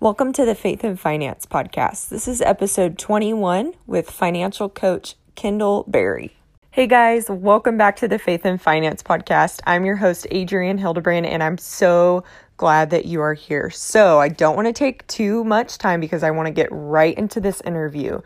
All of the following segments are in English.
Welcome to the Faith and Finance podcast. This is episode 21 with financial coach Kendall Berry. Hey guys, welcome back to the Faith and Finance podcast. I'm your host, Adrienne Hildebrand, and I'm so glad that you are here. So, I don't want to take too much time because I want to get right into this interview,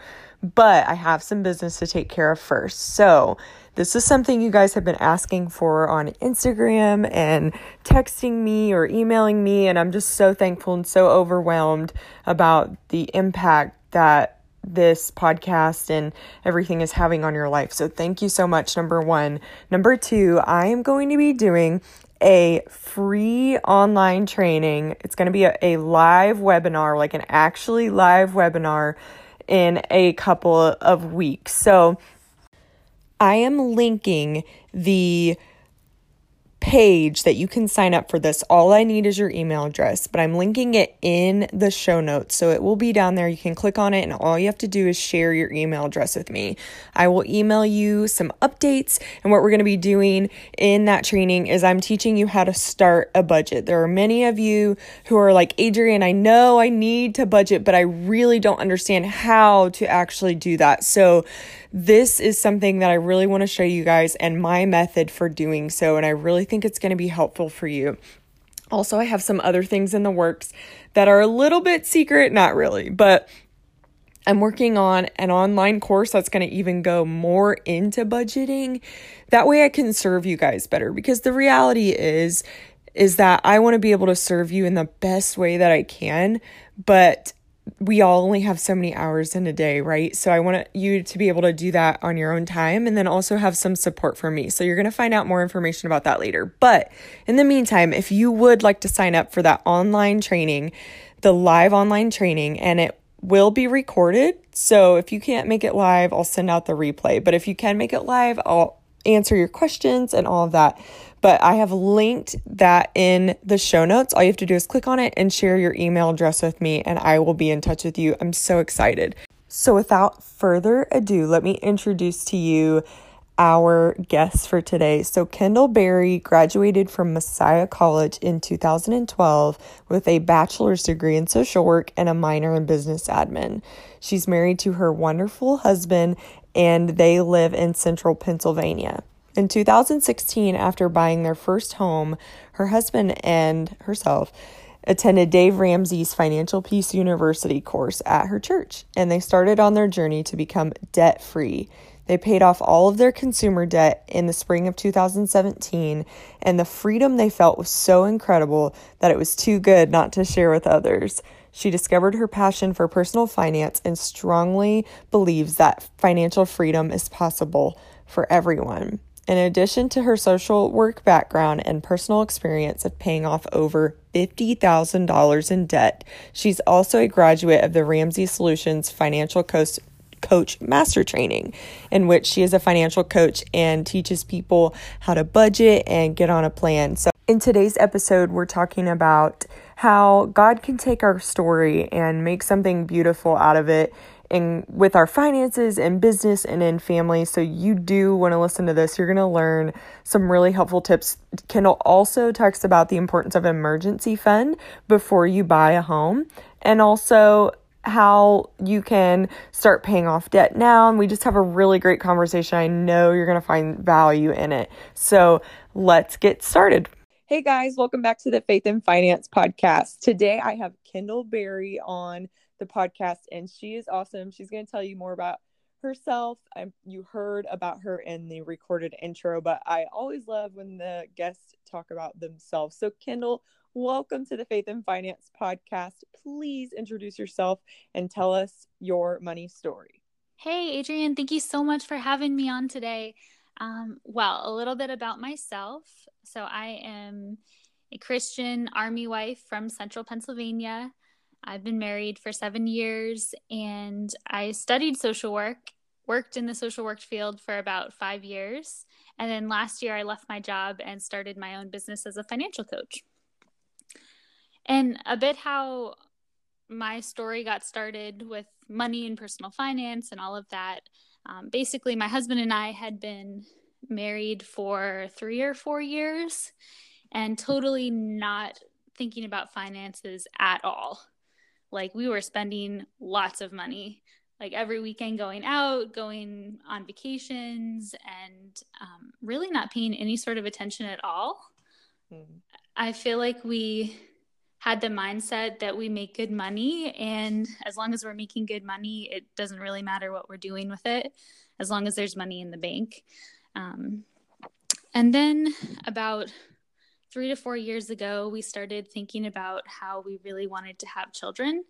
but I have some business to take care of first. So, this is something you guys have been asking for on Instagram and texting me or emailing me, and I'm just so thankful and so overwhelmed about the impact that this podcast and everything is having on your life. So, thank you so much. Number one. Number two, I am going to be doing a free online training. It's going to be a, a live webinar, like an actually live webinar in a couple of weeks. So, I am linking the page that you can sign up for this. All I need is your email address, but I'm linking it in the show notes. So it will be down there. You can click on it, and all you have to do is share your email address with me. I will email you some updates. And what we're going to be doing in that training is I'm teaching you how to start a budget. There are many of you who are like, Adrienne, I know I need to budget, but I really don't understand how to actually do that. So, this is something that I really want to show you guys and my method for doing so. And I really think it's going to be helpful for you. Also, I have some other things in the works that are a little bit secret, not really, but I'm working on an online course that's going to even go more into budgeting. That way I can serve you guys better because the reality is is that I want to be able to serve you in the best way that I can, but we all only have so many hours in a day, right? So I want you to be able to do that on your own time and then also have some support from me. So you're going to find out more information about that later. But in the meantime, if you would like to sign up for that online training, the live online training, and it will be recorded. So if you can't make it live, I'll send out the replay. But if you can make it live, I'll answer your questions and all of that but I have linked that in the show notes. All you have to do is click on it and share your email address with me, and I will be in touch with you. I'm so excited. So, without further ado, let me introduce to you our guest for today. So, Kendall Berry graduated from Messiah College in 2012 with a bachelor's degree in social work and a minor in business admin. She's married to her wonderful husband, and they live in central Pennsylvania. In 2016, after buying their first home, her husband and herself attended Dave Ramsey's Financial Peace University course at her church, and they started on their journey to become debt free. They paid off all of their consumer debt in the spring of 2017, and the freedom they felt was so incredible that it was too good not to share with others. She discovered her passion for personal finance and strongly believes that financial freedom is possible for everyone. In addition to her social work background and personal experience of paying off over $50,000 in debt, she's also a graduate of the Ramsey Solutions Financial Coach, Coach Master Training, in which she is a financial coach and teaches people how to budget and get on a plan. So, in today's episode, we're talking about how God can take our story and make something beautiful out of it in with our finances and business and in family. So you do want to listen to this. You're going to learn some really helpful tips. Kendall also talks about the importance of an emergency fund before you buy a home and also how you can start paying off debt now. And we just have a really great conversation. I know you're going to find value in it. So let's get started. Hey guys, welcome back to the Faith and Finance podcast. Today I have Kendall Berry on the podcast, and she is awesome. She's going to tell you more about herself. I, you heard about her in the recorded intro, but I always love when the guests talk about themselves. So, Kendall, welcome to the Faith and Finance podcast. Please introduce yourself and tell us your money story. Hey, Adrienne, thank you so much for having me on today. Um, well, a little bit about myself. So, I am a Christian army wife from central Pennsylvania. I've been married for seven years and I studied social work, worked in the social work field for about five years. And then last year, I left my job and started my own business as a financial coach. And a bit how my story got started with money and personal finance and all of that. Um, basically, my husband and I had been married for three or four years and totally not thinking about finances at all Like we were spending lots of money, like every weekend going out, going on vacations, and um, really not paying any sort of attention at all. Mm. I feel like we had the mindset that we make good money, and as long as we're making good money, it doesn't really matter what we're doing with it, as long as there's money in the bank. Um, and then about three to four years ago, we started thinking about how we really wanted to have children.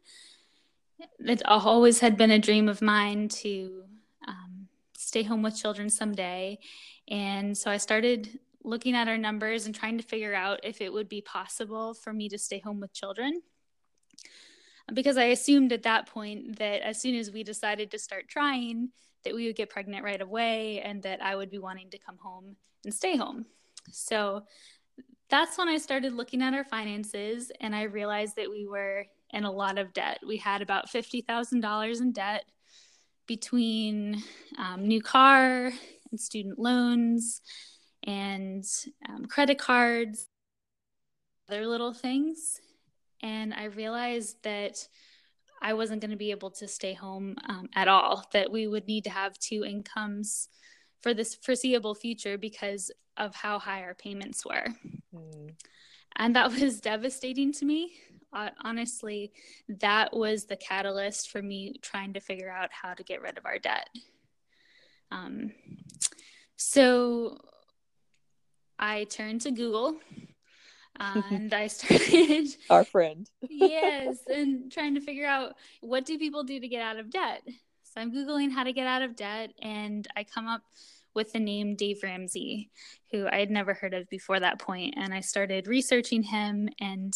It always had been a dream of mine to um, stay home with children someday. And so I started looking at our numbers and trying to figure out if it would be possible for me to stay home with children. Because I assumed at that point that as soon as we decided to start trying, that we would get pregnant right away and that I would be wanting to come home and stay home. So that's when I started looking at our finances and I realized that we were in a lot of debt. We had about $50,000 in debt between um, new car and student loans and um, credit cards, other little things. And I realized that I wasn't going to be able to stay home um, at all, that we would need to have two incomes for this foreseeable future because of how high our payments were. Mm. And that was devastating to me. Uh, honestly, that was the catalyst for me trying to figure out how to get rid of our debt. Um, so I turned to Google and I started our friend. yes, and trying to figure out what do people do to get out of debt. So I'm googling how to get out of debt, and I come up with the name Dave Ramsey, who I had never heard of before that point, and I started researching him and.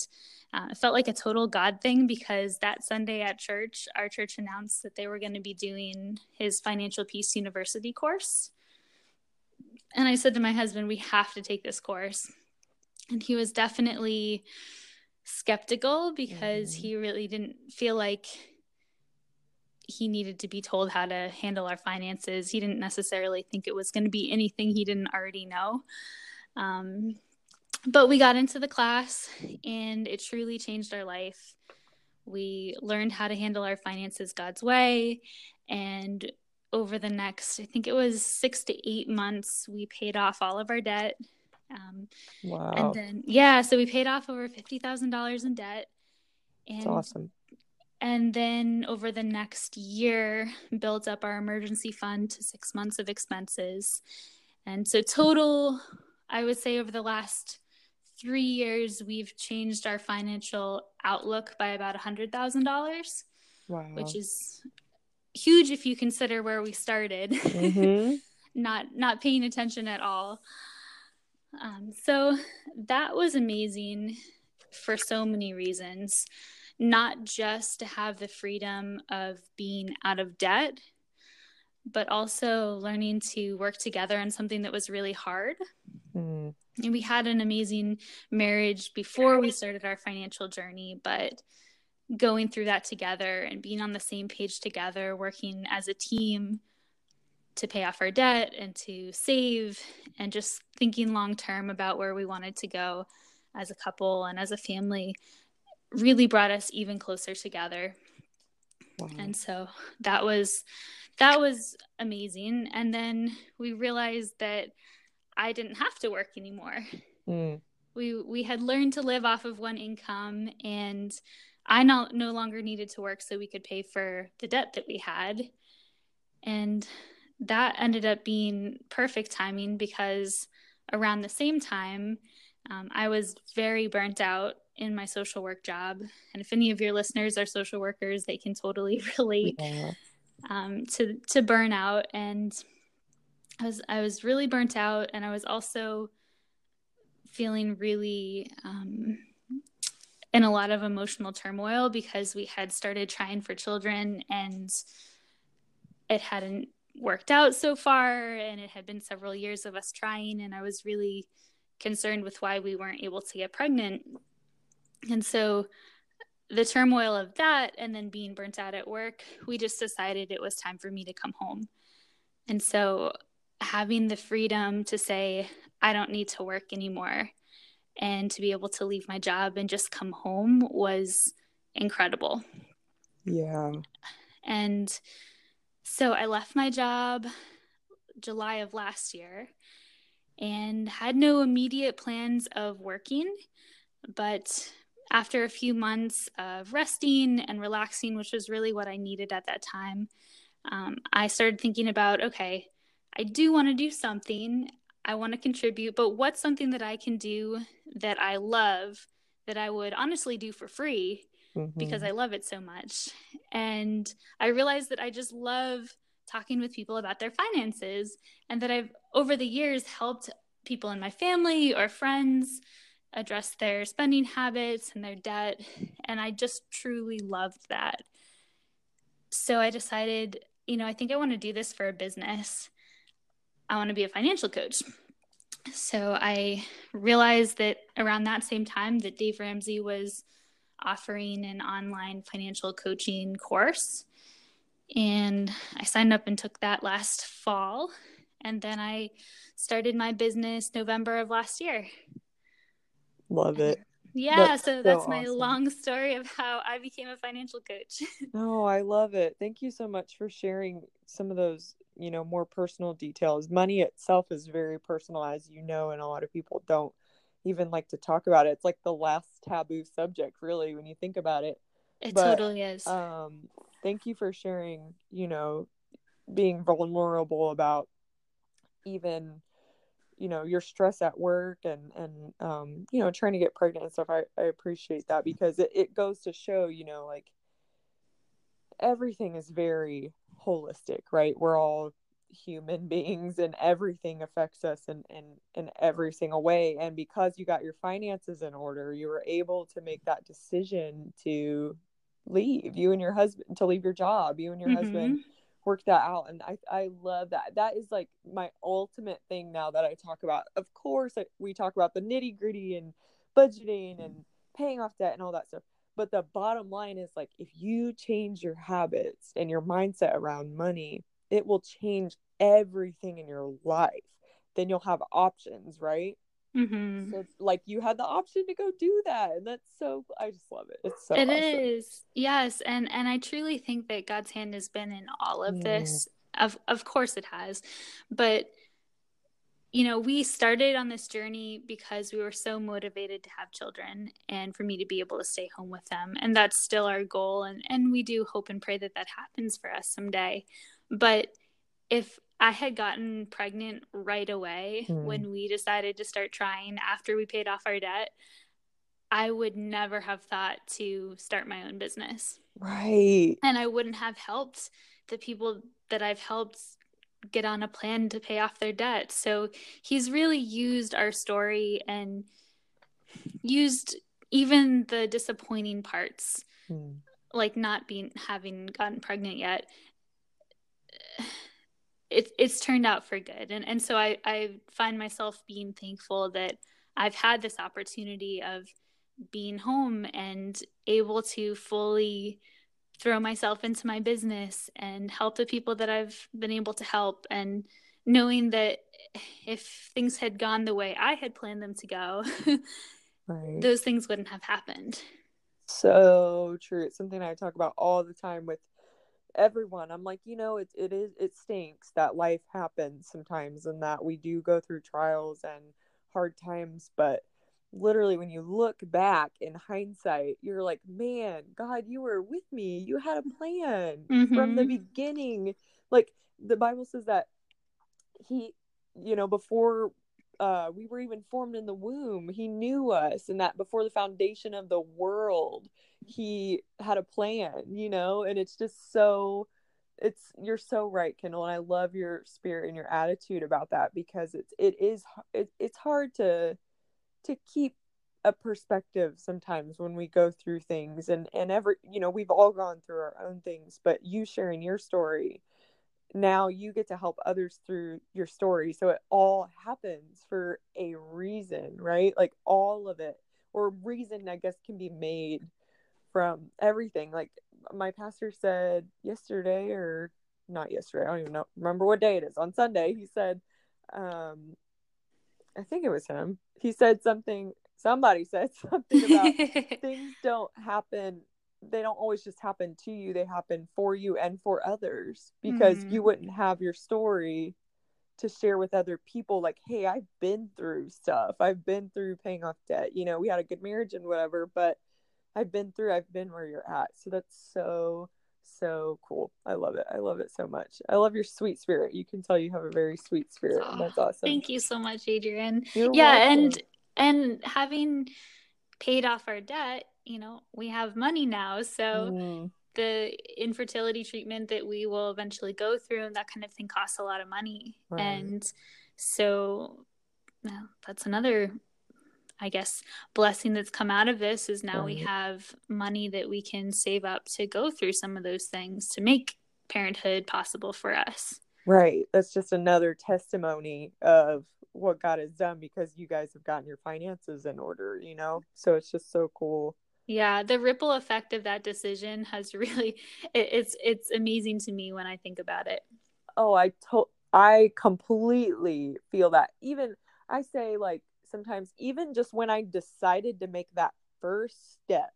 Uh, it felt like a total God thing because that Sunday at church, our church announced that they were going to be doing his Financial Peace University course. And I said to my husband, We have to take this course and he was definitely skeptical because mm-hmm. he really didn't feel like he needed to be told how to handle our finances. He didn't necessarily think it was going to be anything he didn't already know. Um, but we got into the class and it truly changed our life. We learned how to handle our finances God's way. And over the next, I think it was six to eight months, we paid off all of our debt. Um, wow. And then, yeah, so we paid off over $50,000 in debt. And, That's awesome. And then over the next year, built up our emergency fund to six months of expenses. And so, total, I would say over the last three years, we've changed our financial outlook by about $100,000, wow. which is huge if you consider where we started. Mm-hmm. not not paying attention at all. Um, so that was amazing for so many reasons. Not just to have the freedom of being out of debt, but also learning to work together on something that was really hard. Mm. And we had an amazing marriage before we started our financial journey, but going through that together and being on the same page together, working as a team to pay off our debt and to save and just thinking long term about where we wanted to go as a couple and as a family really brought us even closer together. Wow. And so that was that was amazing and then we realized that I didn't have to work anymore. Mm. We we had learned to live off of one income and I no, no longer needed to work so we could pay for the debt that we had. And that ended up being perfect timing because around the same time, um, I was very burnt out in my social work job. And if any of your listeners are social workers, they can totally relate yeah. um, to to burnout. And I was I was really burnt out, and I was also feeling really um, in a lot of emotional turmoil because we had started trying for children and it hadn't worked out so far and it had been several years of us trying and i was really concerned with why we weren't able to get pregnant and so the turmoil of that and then being burnt out at work we just decided it was time for me to come home and so having the freedom to say i don't need to work anymore and to be able to leave my job and just come home was incredible Yeah. And so I left my job July of last year and had no immediate plans of working. But after a few months of resting and relaxing, which was really what I needed at that time, um, I started thinking about okay, I do want to do something. I want to contribute, but what's something that I can do that I love that I would honestly do for free mm-hmm. because I love it so much? And I realized that I just love talking with people about their finances and that I've over the years helped people in my family or friends address their spending habits and their debt and I just truly loved that. So I decided, you know, I think I want to do this for a business. I want to be a financial coach. So I realized that around that same time that Dave Ramsey was offering an online financial coaching course and I signed up and took that last fall. And then I started my business November of last year. Love it. Yeah, that's so that's so my awesome. long story of how I became a financial coach. no, I love it. Thank you so much for sharing some of those, you know, more personal details. Money itself is very personal, as you know, and a lot of people don't even like to talk about it. It's like the last taboo subject, really, when you think about it. It but, totally is. Um, thank you for sharing, you know, being vulnerable about even you know your stress at work and and um you know trying to get pregnant and stuff i, I appreciate that because it, it goes to show you know like everything is very holistic right we're all human beings and everything affects us in, in in every single way and because you got your finances in order you were able to make that decision to leave you and your husband to leave your job you and your mm-hmm. husband work that out and I, I love that. That is like my ultimate thing now that i talk about. Of course we talk about the nitty gritty and budgeting and mm-hmm. paying off debt and all that stuff but the bottom line is like if you change your habits and your mindset around money it will change everything in your life. Then you'll have options right Mm-hmm. So like you had the option to go do that, and that's so I just love it. It's so It awesome. is yes, and and I truly think that God's hand has been in all of mm. this. Of of course it has, but you know we started on this journey because we were so motivated to have children and for me to be able to stay home with them and that's still our goal and and we do hope and pray that that happens for us someday but if I had gotten pregnant right away mm. when we decided to start trying after we paid off our debt. I would never have thought to start my own business. Right. And I wouldn't have helped the people that I've helped get on a plan to pay off their debt. So he's really used our story and used even the disappointing parts, mm. like not being having gotten pregnant yet it's it's turned out for good. And and so I I find myself being thankful that I've had this opportunity of being home and able to fully throw myself into my business and help the people that I've been able to help. And knowing that if things had gone the way I had planned them to go right. those things wouldn't have happened. So true. It's something I talk about all the time with everyone. I'm like you know it, it is it stinks that life happens sometimes and that we do go through trials and hard times but literally when you look back in hindsight you're like man god you were with me. You had a plan mm-hmm. from the beginning. Like the bible says that he you know before uh, we were even formed in the womb. He knew us, and that before the foundation of the world, he had a plan, you know. And it's just so, it's you're so right, Kendall, and I love your spirit and your attitude about that because it's it is it, it's hard to to keep a perspective sometimes when we go through things and and every you know we've all gone through our own things but you sharing your story now you get to help others through your story. So it all happens for a reason, right? Like all of it, or reason, I guess, can be made from everything. Like my pastor said yesterday, or not yesterday, I don't even know, remember what day it is. On Sunday, he said, um, I think it was him. He said something, somebody said something about things don't happen they don't always just happen to you they happen for you and for others because mm-hmm. you wouldn't have your story to share with other people like hey i've been through stuff. I've been through paying off debt. You know we had a good marriage and whatever but i've been through i've been where you're at. So that's so so cool. I love it. I love it so much. I love your sweet spirit. You can tell you have a very sweet spirit oh, and that's awesome. thank you so much adrienne. You're yeah welcome. and and having paid off our debt you know we have money now so mm the infertility treatment that we will eventually go through and that kind of thing costs a lot of money. Right. and so well, that's another i guess blessing that's come out of this is now right. we have money that we can save up to go through some of those things to make parenthood possible for us. Right. That's just another testimony of what god has done because you guys have gotten your finances in order you know? So it's just so cool yeah, the ripple effect of that decision has really it, it's it's amazing to me when I think about it. Oh, I to- I completely feel that. Even I say like sometimes even just when I decided to make that first step,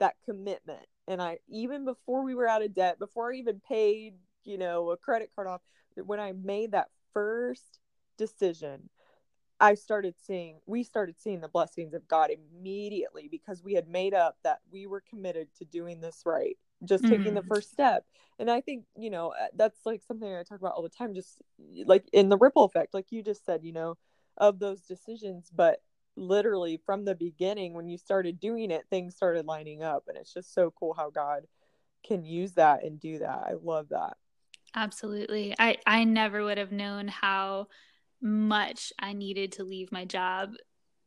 that commitment, and I even before we were out of debt, before I even paid, you know, a credit card off, when I made that first decision I started seeing, we started seeing the blessings of God immediately because we had made up that we were committed to doing this right, just mm-hmm. taking the mm. first step. And I think, you know, uh, that's like something I talk about all the time, just like in the ripple effect, like you just said, you know, of those decisions. But literally from the beginning, when you started doing it, things started lining up. And it's just so cool how God can use that and do that. I love that. Absolutely. I, I never would have known how much I needed to leave my job,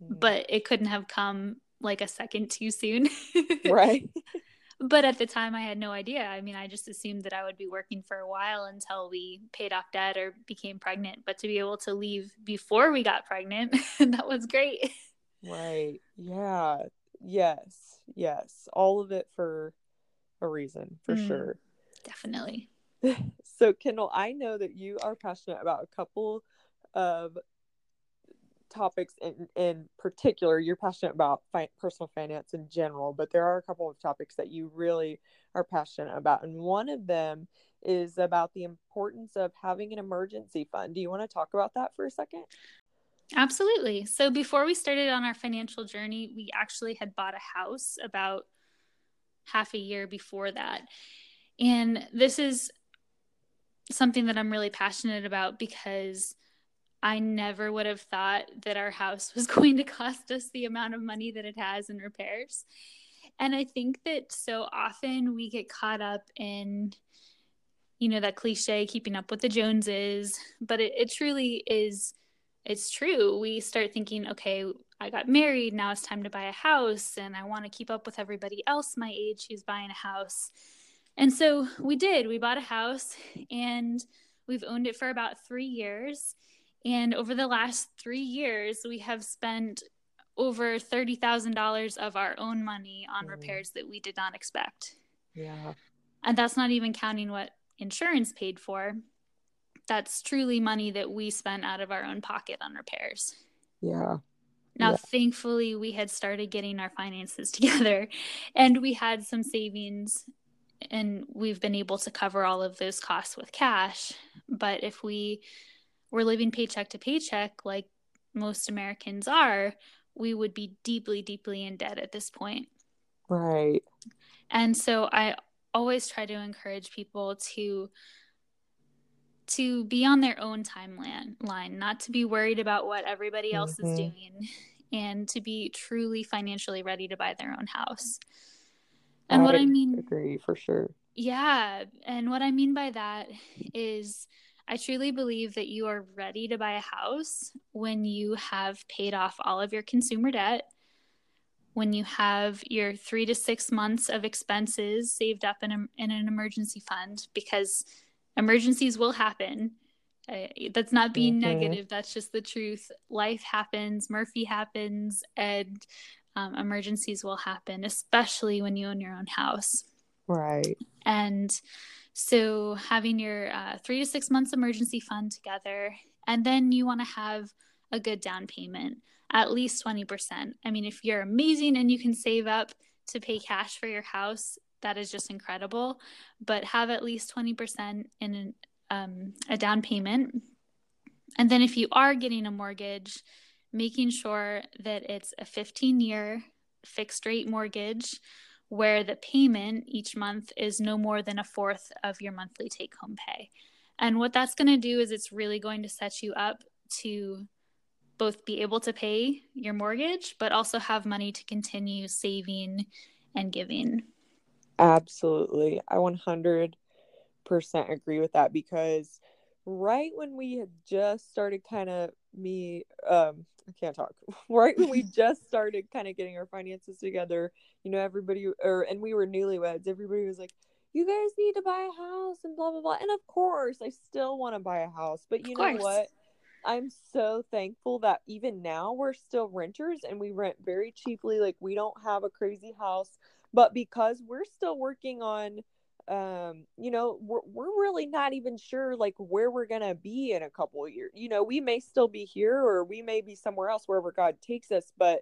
mm-hmm. but it couldn't have come like a second too soon. right. But at the time, I had no idea. I mean, I just assumed that I would be working for a while until we paid off debt or became pregnant. But to be able to leave before we got pregnant, that was great. Right. Yeah. Yes. Yes. All of it for a reason, for mm, sure. Definitely. so, Kendall, I know that you are passionate about a couple of topics in, in particular you're passionate about fi- personal finance in general but there are a couple of topics that you really are passionate about and one of them is about the importance of having an emergency fund. Do you want to talk about that for a second? Absolutely. So before we started on our financial journey we actually had bought a house about half a year before that. And this is something that i'm really passionate about because I never would have thought that our house was going to cost us the amount of money that it has in repairs. And I think that so often we get caught up in, you know, that cliche, keeping up with the Joneses, but it, it truly is, it's true. We start thinking, okay, I got married, now it's time to buy a house, and I want to keep up with everybody else my age who's buying a house. And so we did. We bought a house and we've owned it for about three years and over the last three years, we have spent over $30,000 of our own money on mm. repairs that we did not expect. Yeah. And that's not even counting what insurance paid for. That's truly money that we spent out of our own pocket on repairs. Yeah. Now, yeah. thankfully, we had started getting our finances together and we had some savings and we've been able to cover all of those costs with cash. But if we we're living paycheck to paycheck like most Americans are, we would be deeply, deeply in debt at this point. Right. And so I always try to encourage people to to be on their own timeline not to be worried about what everybody else mm-hmm. is doing and to be truly financially ready to buy their own house. And I what I mean agree for sure. Yeah, and what I mean by that is I truly believe that you are ready to buy a house when you have paid off all of your consumer debt, when you have your three to six months of expenses saved up in, a, in an emergency fund, because emergencies will happen. Uh, that's not being mm-hmm. negative, that's just the truth. Life happens, Murphy happens, and um, emergencies will happen, especially when you own your own house. Right. And so, having your uh, three to six months emergency fund together, and then you want to have a good down payment, at least 20%. I mean, if you're amazing and you can save up to pay cash for your house, that is just incredible. But have at least 20% in um, a down payment. And then if you are getting a mortgage, making sure that it's a 15 year fixed rate mortgage where the payment each month is no more than a fourth of your monthly take home pay. And what that's going to do is it's really going to set you up to both be able to pay your mortgage, but also have money to continue saving and giving. Absolutely. I 100% agree with that because right when we had just started kind of me um I can't talk. Right when we just started kind of getting our finances together, you know, everybody or and we were newlyweds, everybody was like, You guys need to buy a house and blah blah blah. And of course I still want to buy a house. But you know what? I'm so thankful that even now we're still renters and we rent very cheaply. Like we don't have a crazy house, but because we're still working on um you know we're, we're really not even sure like where we're gonna be in a couple of years you know we may still be here or we may be somewhere else wherever god takes us but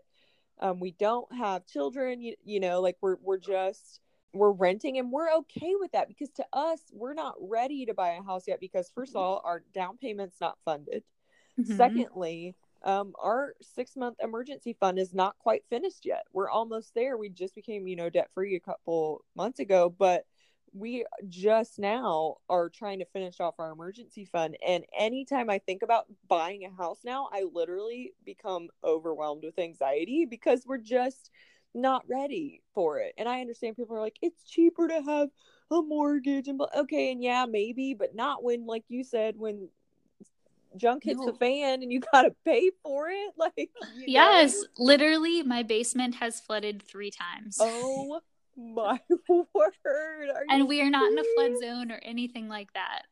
um we don't have children you, you know like we're we're just we're renting and we're okay with that because to us we're not ready to buy a house yet because first of all our down payment's not funded mm-hmm. secondly um, our six month emergency fund is not quite finished yet. We're almost there. We just became, you know, debt free a couple months ago, but we just now are trying to finish off our emergency fund. And anytime I think about buying a house now, I literally become overwhelmed with anxiety because we're just not ready for it. And I understand people are like, it's cheaper to have a mortgage and okay, and yeah, maybe, but not when, like you said, when junk hits no. the fan and you gotta pay for it. Like yes, know? literally, my basement has flooded three times. Oh my word. Are and we are not in a flood zone or anything like that.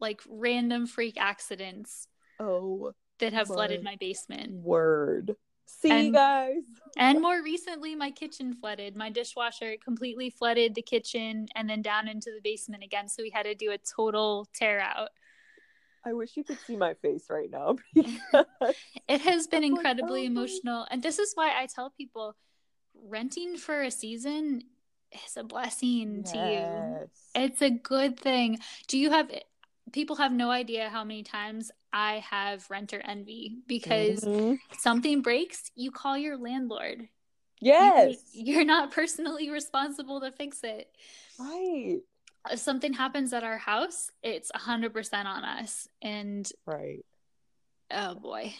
Like random freak accidents. Oh. That have my flooded my basement. Word. See and, guys. and more recently my kitchen flooded. My dishwasher completely flooded the kitchen and then down into the basement again. So we had to do a total tear out. I wish you could see my face right now. it has been oh incredibly emotional. And this is why I tell people renting for a season is a blessing yes. to you. It's a good thing. Do you have people have no idea how many times I have renter envy because mm-hmm. something breaks, you call your landlord. Yes. You, you're not personally responsible to fix it. Right. If something happens at our house, it's 100% on us. And right. Oh boy.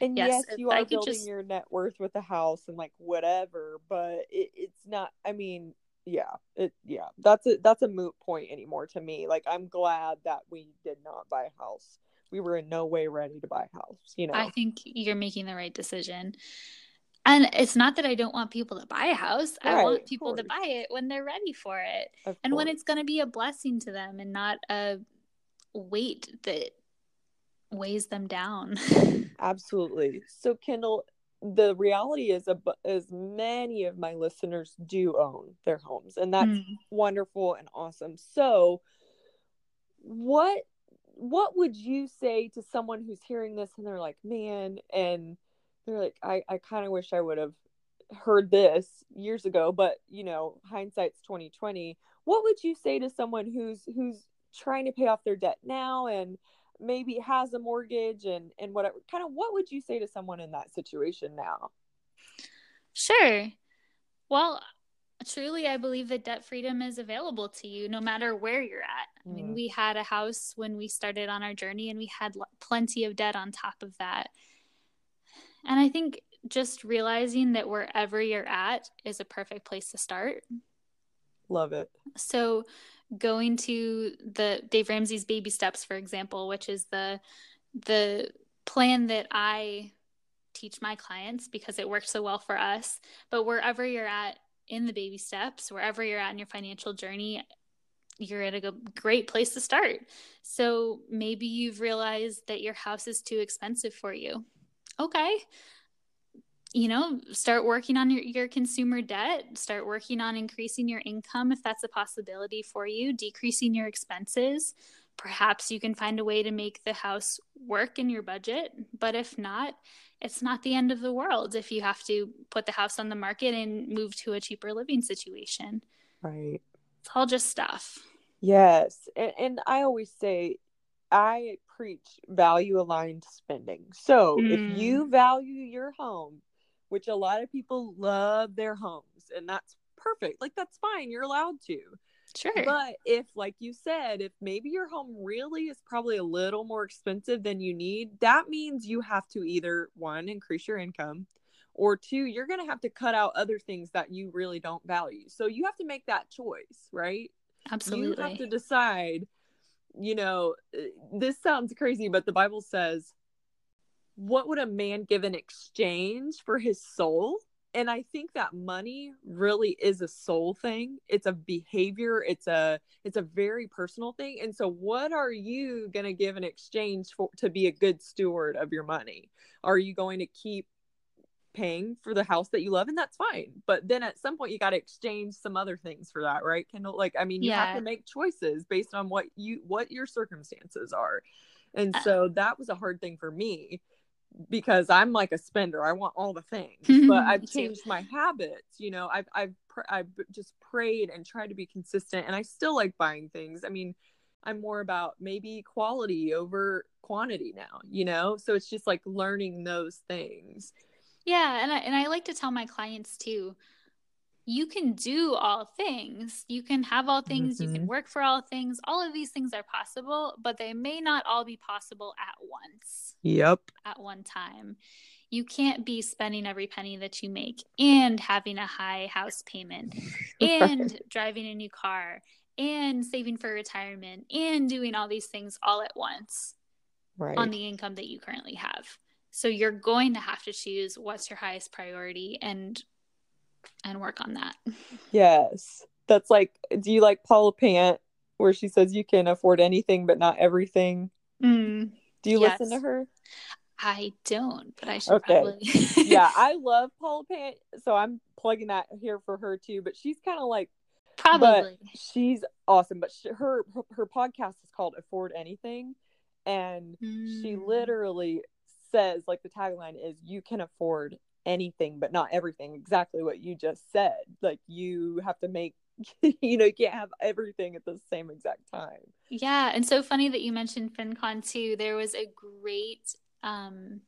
And yes, yes you are building just... your net worth with a house and like whatever, but it, it's not. I mean, yeah, it yeah, that's a that's a moot point anymore to me. Like I'm glad that we did not buy a house. We were in no way ready to buy a house. You know, I think you're making the right decision. And it's not that I don't want people to buy a house. Right, I want people to buy it when they're ready for it. Of and course. when it's going to be a blessing to them and not a weight that weighs them down. Absolutely. So Kendall, the reality is as many of my listeners do own their homes and that's mm. wonderful and awesome. So what what would you say to someone who's hearing this and they're like, "Man," and they're like, "I I kind of wish I would have heard this years ago, but you know, hindsight's 2020." What would you say to someone who's who's trying to pay off their debt now and maybe has a mortgage and and whatever kind of what would you say to someone in that situation now? Sure. Well truly i believe that debt freedom is available to you no matter where you're at. Mm. i mean mm. we had a house when we started on our journey and we had plenty of debt on top of that. And i think just realizing that wherever you're at is a perfect place to start. Love it. So going to the Dave Ramsey's baby steps, for example, which is the the plan that I teach my clients because it works so well for us. But wherever you're at in the baby steps, wherever you're at in your financial journey, you're at a great place to start. So maybe you've realized that your house is too expensive for you. Okay, you know, start working on your, your consumer debt, start working on increasing your income if that's a possibility for you, decreasing your expenses. Perhaps you can find a way to make the house work in your budget. But if not, it's not the end of the world if you have to put the house on the market and move to a cheaper living situation. Right. It's all just stuff. Yes. And, and I always say, I preach value aligned spending. So Mm. if you value your home, which a lot of people love their homes, and that's perfect, like that's fine, you're allowed to. Sure. But if, like you said, if maybe your home really is probably a little more expensive than you need, that means you have to either one, increase your income, or two, you're going to have to cut out other things that you really don't value. So you have to make that choice, right? Absolutely. You have to decide, you know, uh, this sounds crazy, but the Bible says, what would a man give in exchange for his soul? And I think that money really is a soul thing. It's a behavior, it's a it's a very personal thing. And so what are you going to give in exchange for to be a good steward of your money? Are you going to keep paying for the house that you love and that's fine but then at some point you got to exchange some other things for that right kendall like i mean you have to make choices based on what you what your circumstances are and Uh. so that was a hard thing for me because i'm like a spender. I want all the things. But i've too. changed my habits you know? I've i've pr- i've just prayed and tried to be consistent and i still like buying things. I mean i'm more about maybe quality over quantity now you know? So it's just like learning those things. Yeah, and I and I like to tell my clients too, you can do all things. You can have all things, you can Mhm. work for all things. All of these things are possible, but they may not all be possible at once, yep at one time. You can't be spending every penny that you make and having a high house payment and driving a new car and saving for retirement and doing all these things all at once right on the income that you currently have. So you're going to have to choose what's your highest priority and and work on that. Yes. That's like, do you like Paula Pant, where she says you can afford anything but not everything? Do you Yes. listen to her? I don't, but I should Okay. probably. yeah, I love Paula Pant, so I'm plugging that here for her too. But she's kind of like, probably. but she's awesome. But she, her, her podcast is called Afford Anything, and she Mm. literally says like the tagline is you can afford anything but not everything. Exactly what you just said. Like you have to make, you know, you can't have everything at the same exact time. Yeah, and so funny that you mentioned FinCon too. There was a great um,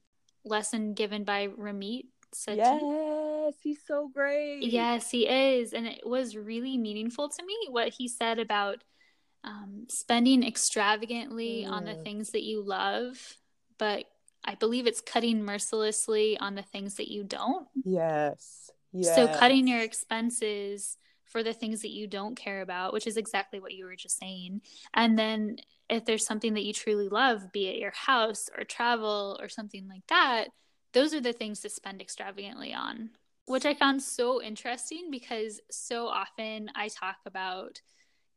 lesson given by Ramit Sethi. Yes, he's so great. Yes, he is. And it was really meaningful to me what he said about um, spending extravagantly on the Mm. things that you love, but I believe it's cutting mercilessly on the things that you don't. Yes. Yes. So, cutting your expenses for the things that you don't care about, which is exactly what you were just saying. And then, if there's something that you truly love, be it your house or travel or something like that, those are the things to spend extravagantly on, which I found so interesting because so often I talk about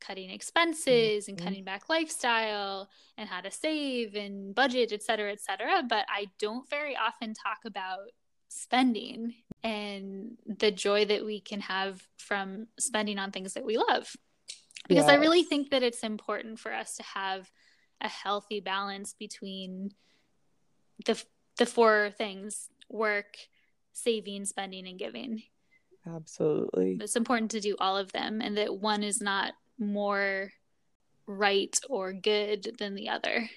cutting expenses and Mhm. cutting back lifestyle and how to save and budget, et cetera, et cetera. But I don't very often talk about spending and the joy that we can have from spending on things that we love. Because I really think that it's important for us to have a healthy balance between the the four things work, saving, spending, and giving. Absolutely. It's important to do all of them and that one is not more right or good than the other.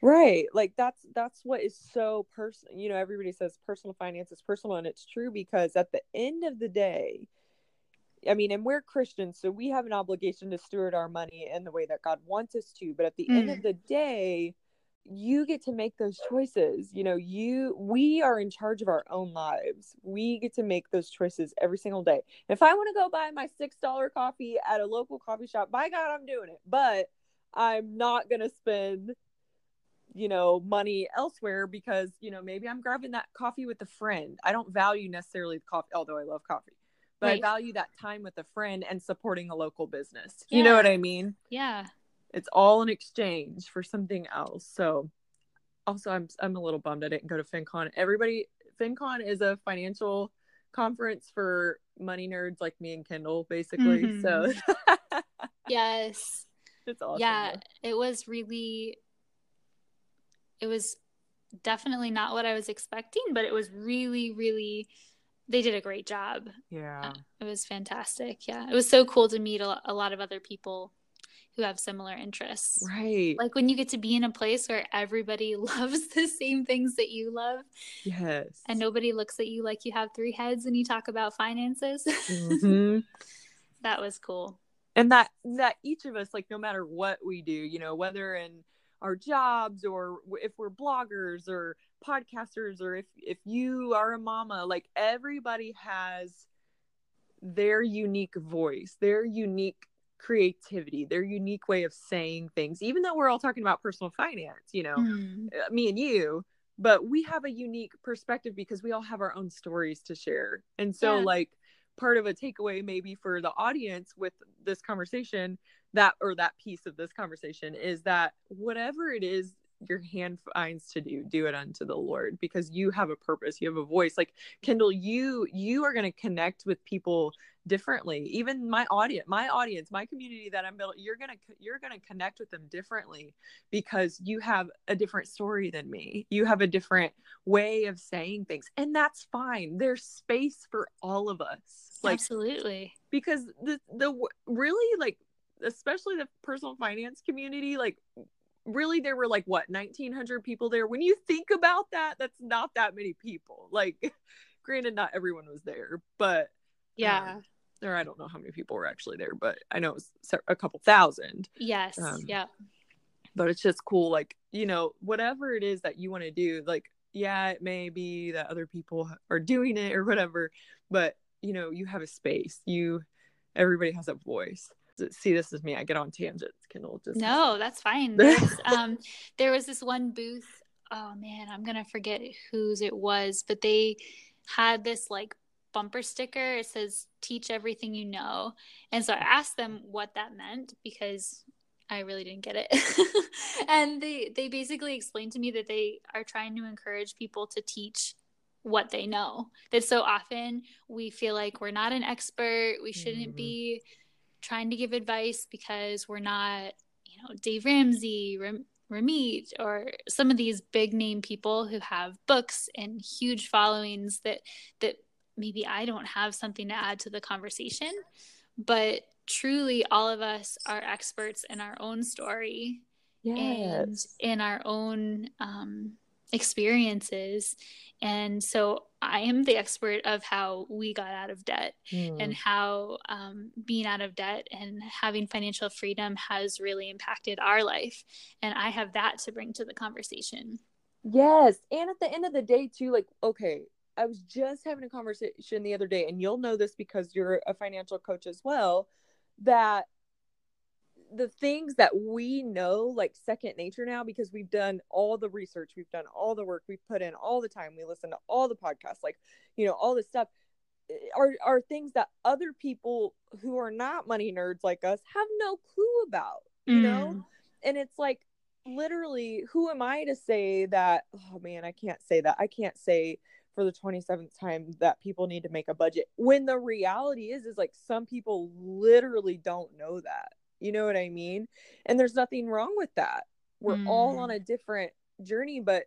Right. Like that's that's what is so personal. You know, everybody says personal finance is personal and it's true because at the end of the day, I mean, and we're Christians, so we have an obligation to steward our money in the way that God wants us to, but at the end Mm. of the day, you get to make those choices. You know, you we are in charge of our own lives. We get to make those choices every single day. If I want to go buy my $6 coffee at a local coffee shop, by God, I'm doing it. But I'm not going to spend you know money elsewhere because you know maybe i'm grabbing that coffee with a friend i don't value necessarily the coffee although i love coffee but Right. i value that time with a friend and supporting a local business you know what i mean Yeah. It's all in exchange for something else so also i'm i'm a little bummed i didn't go to fincon everybody fincon is a financial conference for money nerds like me and kendall basically so Yes. it's awesome yeah, it was really it was definitely not what I was expecting, but it was really really they did a great job. Yeah. Uh, it was fantastic. Yeah. It was so cool to meet a, a lot of other people who have similar interests. Right. Like when you get to be in a place where everybody loves the same things that you love. Yes. And nobody looks at you like you have three heads and you talk about finances. Mhm. that was cool. and that that each of us like no matter what we do you know whether in our jobs or if we're bloggers or podcasters or if if you are a mama like everybody has their unique voice their unique creativity their unique way of saying things even though we're all talking about personal finance you know uh, me and you but we have a unique perspective because we all have our own stories to share and so Yeah. like part of a takeaway maybe for the audience with this conversation that or that piece of this conversation is that whatever it is your hand finds to do do it unto the lord because you have a purpose you have a voice. Like kendall you you are going to connect with people differently. Even my audience my audience my community that i'm building you're going to you're going to connect with them differently because you have a different story than me. You have a different way of saying things and that's fine. There's space for all of us. Like Absolutely. because the the really like especially the personal finance community like really there were like what 1900 people there when you think about that that's not that many people like granted not everyone was there but Yeah. um, or i don't know how many people were actually there but i know it was a couple thousand yes. um, yeah. but it's just cool like you know whatever it is that you want to do like yeah it may be that other people are doing it or whatever but you know you have a space you everybody has a voice see this is me i get on tangents kendall just No, that's fine. Um, there was this one booth. Oh man, I'm gonna forget whose it was, but they had this like bumper sticker. It says "Teach everything you know," and so I asked them what that meant because I really didn't get it. and they they basically explained to me that they are trying to encourage people to teach what they know. That so often we feel like we're not an expert. We shouldn't Mhm. be trying to give advice because we're not, you know, Dave Ramsey, Ram- Ramit, or some of these big name people who have books and huge followings that that maybe I don't have something to add to the conversation. But truly, all of us are experts in our own story and in our own um, experiences. And so I am the expert of how we got out of debt Hmm. and how um, being out of debt and having financial freedom has really impacted our life. And I have that to bring to the conversation. Yes. And at the end of the day, too, like, okay, I was just having a conversation the other day, and you'll know this because you're a financial coach as well, that the things that we know, like second nature now, because we've done all the research, we've done all the work, we've put in all the time, we listen to all the podcasts, like, you know, all this stuff eh, are, are things that other people who are not money nerds like us have no clue about, you know? Mm. and it's like literally who am i to say that oh man i can't say that i can't say for the 27th time that people need to make a budget when the reality is is like some people literally don't know that you know what i mean? And there's nothing wrong with that. We're all Mm. on a different journey but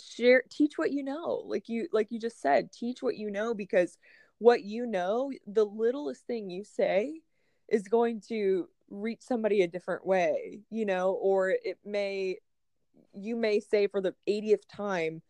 share teach what you know. Like you like you just said teach what you know because what you know the littlest thing you say is going to reach somebody a different way you know or it may you may say for the 80th time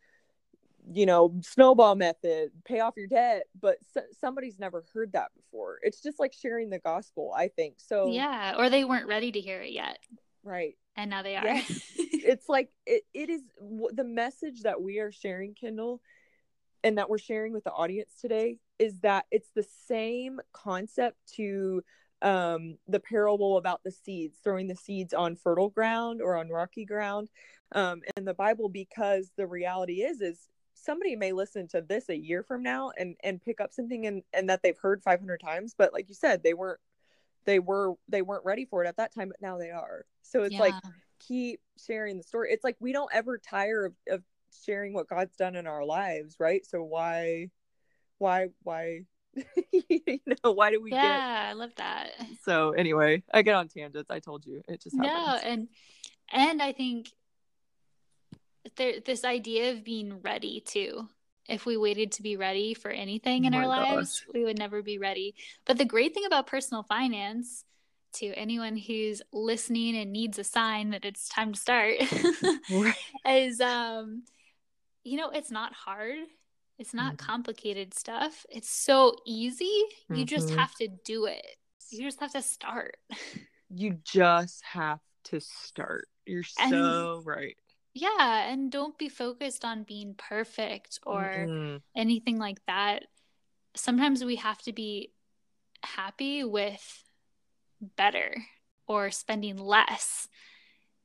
you know snowball method pay off your debt but s- somebody's never heard that before it's just like sharing the gospel i think so Yeah. Or they weren't ready to hear it yet. right And now they are. Yes. it's like it, it is w- the message that we are sharing kendall and that we're sharing with the audience today is that it's the same concept to um the parable about the seeds throwing the seeds on fertile ground or on rocky ground um in the bible because the reality is is somebody may listen to this a year from now and and pick up something and and that they've heard 500 times but like you said they weren't they were they weren't ready for it at that time but now they are so it's like keep sharing the story. It's like we don't ever tire of, of sharing what God's done in our lives, right? So why, why, why, you know, why do we yeah, I love that. So anyway, I get on tangents. I told you it just happens. No, and and I think there this idea of being ready too. if we waited to be ready for anything in Oh our lives, we would never be ready. But the great thing about personal finance, to anyone who's listening and needs a sign that it's time to start, Right. is um, you know, it's not hard. It's not Mhm. complicated stuff. It's so easy. You just Mhm. have to do it. You just have to start. You just have to start. You're And- so right. Yeah, and don't be focused on being perfect or Mm-mm. anything like that. Sometimes we have to be happy with better or spending less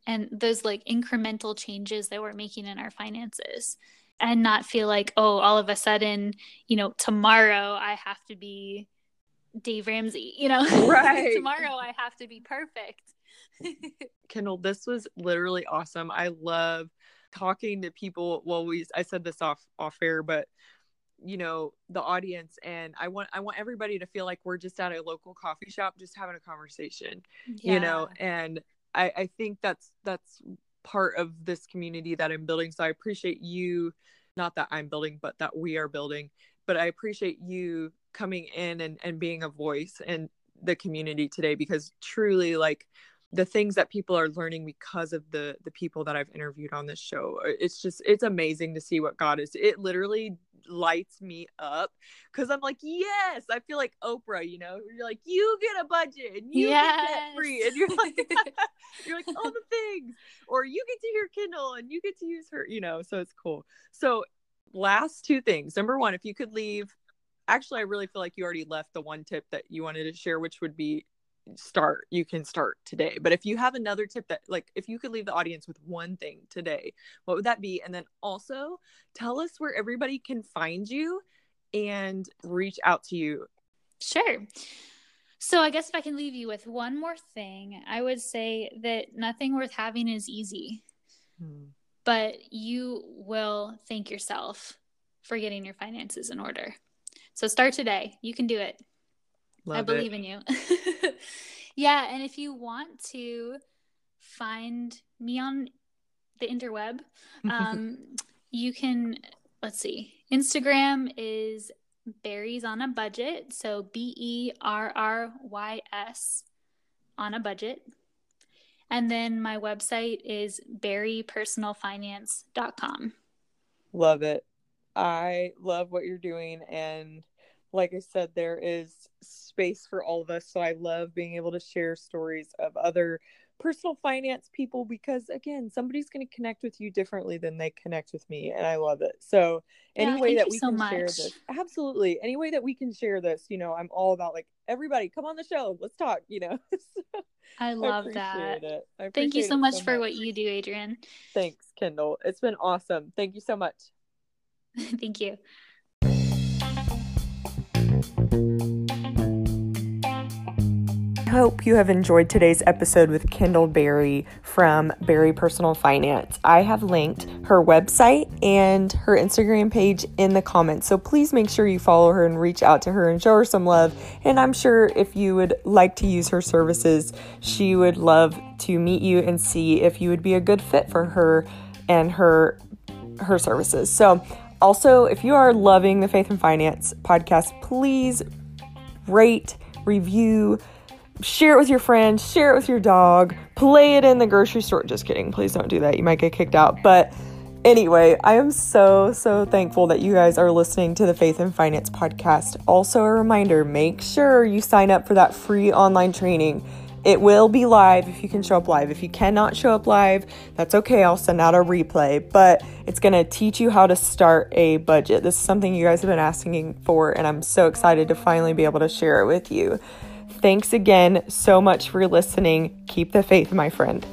and those like incremental changes that we're making in our finances and not feel like, oh, all of a sudden, you know, tomorrow I have to be Dave Ramsey, you know, Right. tomorrow I have to be perfect. Kendall, this was literally awesome. I love talking to people. Well, we I said this off off air, but you know, the audience and I want I want everybody to feel like we're just at a local coffee shop just having a conversation. You know, and I I think that's that's part of this community that I'm building. So I appreciate you not that I'm building, but that we are building. But I appreciate you coming in and, and being a voice in the community today because truly like the things that people are learning because of the the people that I've interviewed on this show. uh, It's just it's amazing to see what God is. It literally lights me up because I'm like, yes, I feel like Oprah. You know, you're like, you get a budget and you get debt free, and you're like, you're like all the things, or you get to hear Kendall and you get to use her. You know, so it's cool. So last two things. Number one, if you could leave. Actually, I really feel like you already left the one tip that you wanted to share, which would be start you can start today but if you have another tip that like if you could leave the audience with one thing today what would that be and then also tell us where everybody can find you and reach out to you Sure. So I guess if I can leave you with one more thing, I would say that nothing worth having is easy, hmm. but you will thank yourself for getting your finances in order. So start today. You can do it. Love I it. believe in you. yeah, and if you want to find me on the interweb, um, you can let's see. Instagram is berries on a budget, so B E R R Y S on a budget. And then my website is berrypersonalfinance.com. Love it. I love what you're doing. And like I said, there is space for all of us. So I love being able to share stories of other personal finance people because, again, somebody's going to connect with you differently than they connect with me. And I love it. So, any Yeah, way that we so can much. share this, absolutely. Any way that we can share this, you know, I'm all about like, everybody come on the show. Let's talk, you know. So I I love appreciate that. I Thank you so much for what you do, Adrienne. Thanks, Kendall. It's been awesome. Thank you so much. Thank you. I hope you have enjoyed today's episode with Kendall Berry from Berry Personal Finance. I have linked her website and her Instagram page in the comments. So please make sure you follow her and reach out to her and show her some love. And I'm sure if you would like to use her services, she would love to meet you and see if you would be a good fit for her and her her services. So also, if you are loving the Faith and Finance podcast, please rate, review, share it with your friends, share it with your dog, play it in the grocery store. Just kidding. Please don't do that. You might get kicked out. But anyway, I am so, so thankful that you guys are listening to the Faith and Finance podcast. Also, a reminder make sure you sign up for that free online training. It will be live if you can show up live. If you cannot show up live, that's okay. I'll send out a replay, but it's going to teach you how to start a budget. This is something you guys have been asking for, and I'm so excited to finally be able to share it with you. Thanks again so much for listening. Keep the faith, my friend.